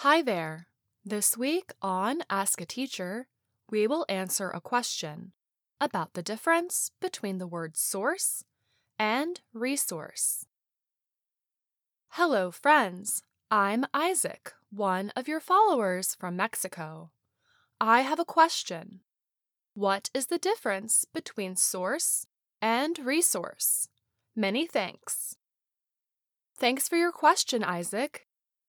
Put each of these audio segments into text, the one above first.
Hi there. This week on Ask a Teacher, we will answer a question about the difference between the word source and resource. Hello, friends. I'm Isaac, one of your followers from Mexico. I have a question. What is the difference between source and resource? Many thanks. Thanks for your question, Isaac.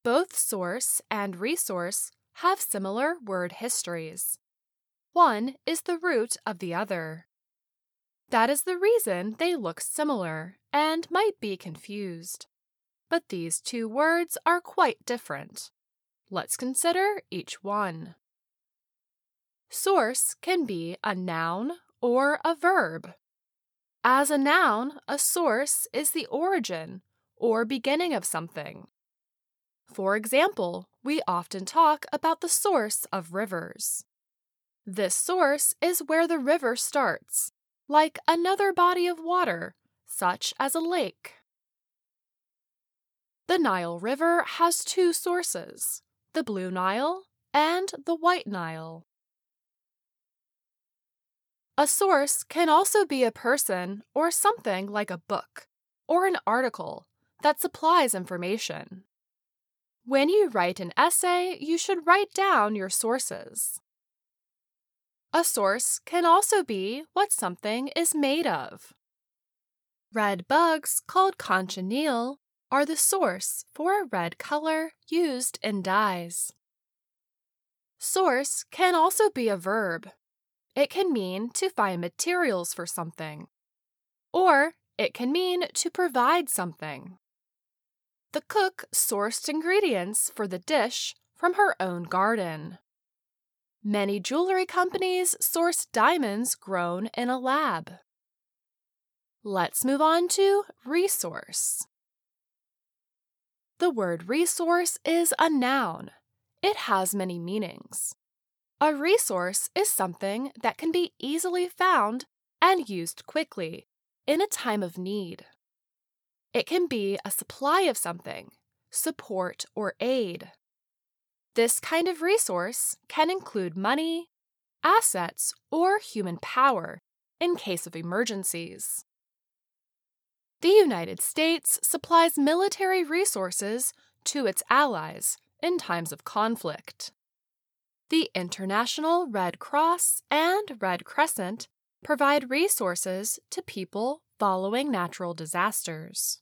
Both source and resource have similar word histories. One is the root of the other. That is the reason they look similar and might be confused. But these two words are quite different. Let's consider each one. Source can be a noun or a verb. As a noun, a source is the origin or beginning of something. For example, we often talk about the source of rivers. This source is where the river starts, like another body of water, such as a lake. The Nile River has two sources the Blue Nile and the White Nile. A source can also be a person or something like a book or an article that supplies information. When you write an essay, you should write down your sources. A source can also be what something is made of. Red bugs called cochineal are the source for a red color used in dyes. Source can also be a verb. It can mean to find materials for something, or it can mean to provide something. The cook sourced ingredients for the dish from her own garden. Many jewelry companies source diamonds grown in a lab. Let's move on to resource. The word resource is a noun. It has many meanings. A resource is something that can be easily found and used quickly in a time of need. It can be a supply of something, support, or aid. This kind of resource can include money, assets, or human power in case of emergencies. The United States supplies military resources to its allies in times of conflict. The International Red Cross and Red Crescent provide resources to people following natural disasters.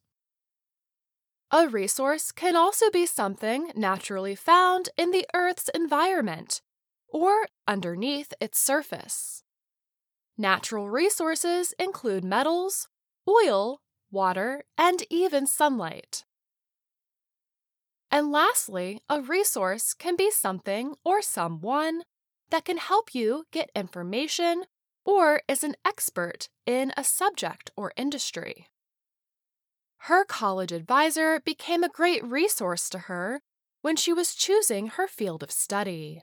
A resource can also be something naturally found in the Earth's environment or underneath its surface. Natural resources include metals, oil, water, and even sunlight. And lastly, a resource can be something or someone that can help you get information or is an expert in a subject or industry. Her college advisor became a great resource to her when she was choosing her field of study.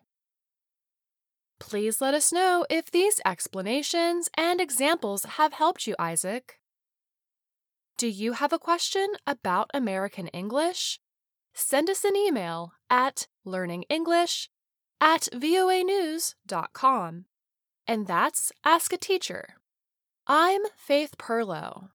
Please let us know if these explanations and examples have helped you, Isaac. Do you have a question about American English? Send us an email at learningenglish at voanews.com. And that's Ask a Teacher. I'm Faith Perlow.